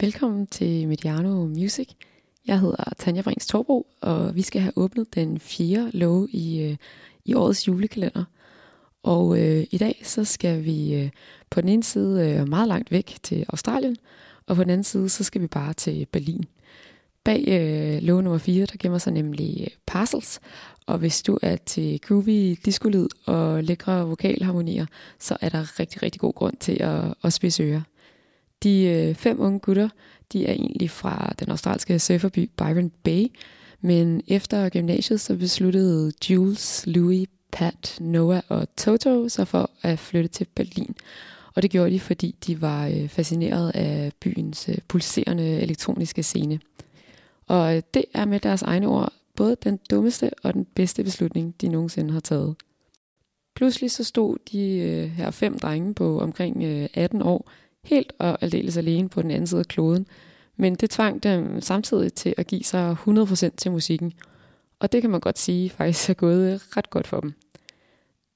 Velkommen til Mediano Music. Jeg hedder Tanja Brings Torbro, og vi skal have åbnet den fjerde låge i, øh, i årets julekalender. Og øh, i dag så skal vi øh, på den ene side øh, meget langt væk til Australien, og på den anden side så skal vi bare til Berlin. Bag øh, låge nummer 4, der gemmer sig nemlig øh, Parcels, og hvis du er til groovy discolyd og lækre vokalharmonier, så er der rigtig, rigtig god grund til at, at spidse ører. De øh, fem unge gutter, de er egentlig fra den australske surferby Byron Bay, men efter gymnasiet så besluttede Jules, Louis, Pat, Noah og Toto sig for at flytte til Berlin. Og det gjorde de, fordi de var øh, fascineret af byens øh, pulserende elektroniske scene. Og øh, det er med deres egne ord både den dummeste og den bedste beslutning, de nogensinde har taget. Pludselig så stod de øh, her fem drenge på omkring øh, 18 år helt og aldeles alene på den anden side af kloden, men det tvang dem samtidig til at give sig 100% til musikken, og det kan man godt sige faktisk er gået øh, ret godt for dem.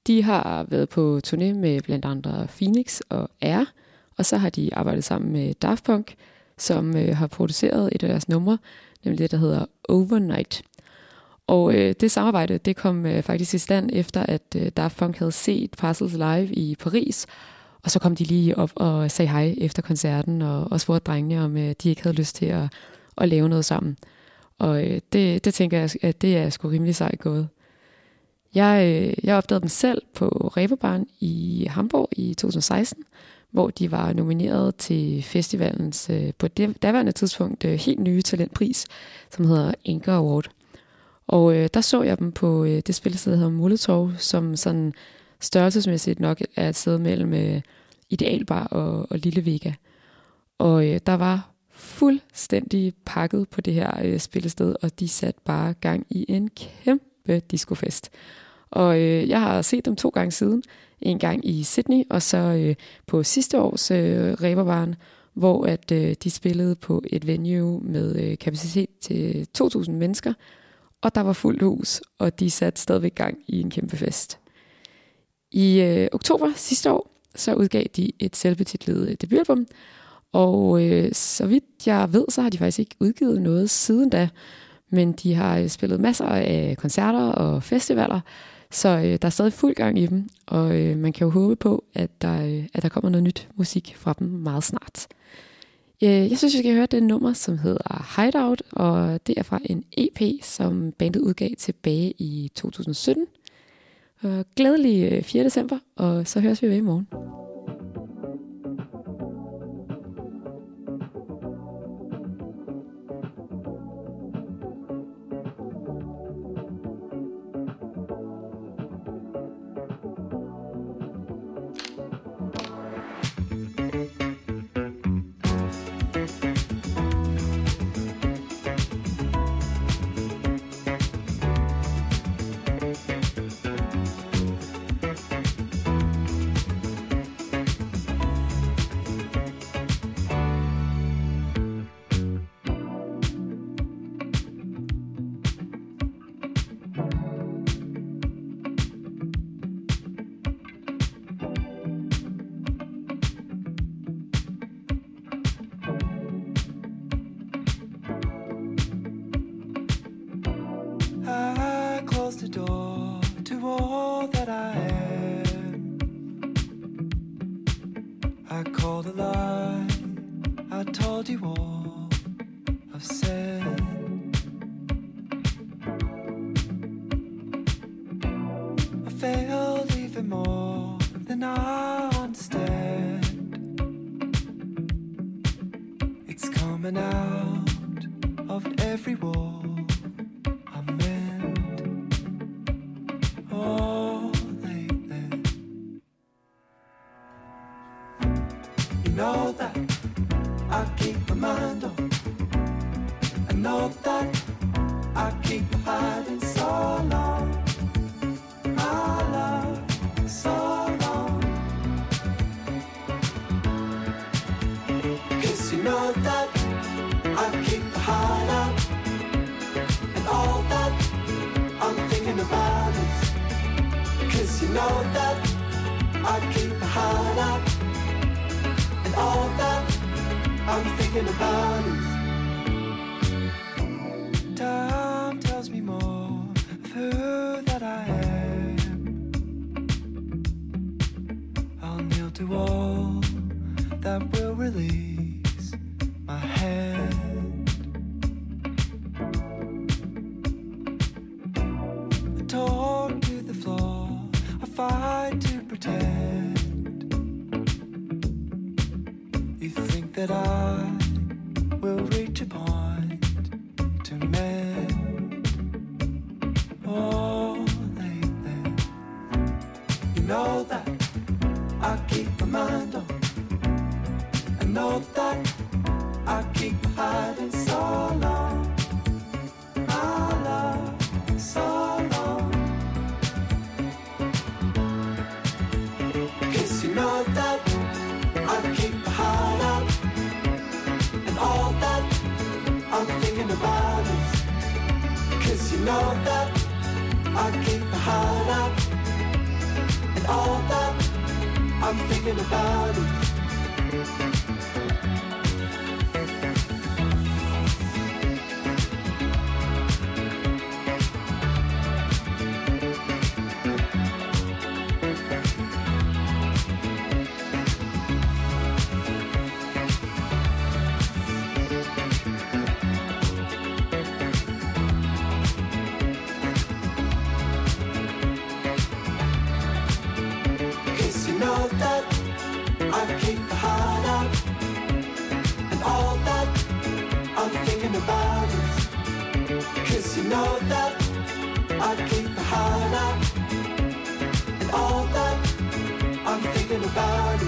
De har været på turné med blandt andre Phoenix og R, og så har de arbejdet sammen med Daft Punk, som øh, har produceret et af deres numre, nemlig det, der hedder Overnight. Og øh, det samarbejde, det kom øh, faktisk i stand efter, at øh, Daft Punk havde set Parcels live i Paris, og så kom de lige op og sagde hej efter koncerten, og, og spurgte drengene, om øh, de ikke havde lyst til at, at lave noget sammen. Og øh, det, det tænker jeg, at det er sgu rimelig sejt gået. Jeg, øh, jeg opdagede dem selv på Reeperbahn i Hamburg i 2016, hvor de var nomineret til festivalens øh, på det daværende tidspunkt øh, helt nye talentpris, som hedder Anchor Award. Og øh, der så jeg dem på øh, det spillested, der hedder Molotov, som sådan størrelsesmæssigt nok er et sted mellem øh, Idealbar og, og Lille Vega. Og øh, der var fuldstændig pakket på det her øh, spillested, og de satte bare gang i en kæmpe discofest. Og øh, jeg har set dem to gange siden. En gang i Sydney, og så øh, på sidste års øh, Reberbaren, hvor at øh, de spillede på et venue med øh, kapacitet til 2.000 mennesker, og der var fuldt hus, og de satte stadigvæk gang i en kæmpe fest. I øh, oktober sidste år, så udgav de et selvbetitlet øh, debutalbum, og øh, så vidt jeg ved, så har de faktisk ikke udgivet noget siden da, men de har øh, spillet masser af koncerter og festivaler, så øh, der er stadig fuld gang i dem, og øh, man kan jo håbe på, at der, øh, at der kommer noget nyt musik fra dem meget snart. Øh, jeg synes, vi skal høre det nummer, som hedder Hideout, og det er fra en EP, som bandet udgav tilbage i 2017. Øh, glædelig øh, 4. December, og så høres vi ved i morgen. I am I called a lie. I told you all I've said. I failed even more than I understand. It's coming out of every wall. That I keep hiding so long. My love, so long. Cause you know that I keep. And all that I'm thinking about is. Cause you know that I keep And all that I'm thinking about is that will release my hand. I talk to the floor, I fight to pretend. You think that I know that I keep my heart out. And all that I'm thinking about is know that I keep my heart of, and all that I'm thinking about.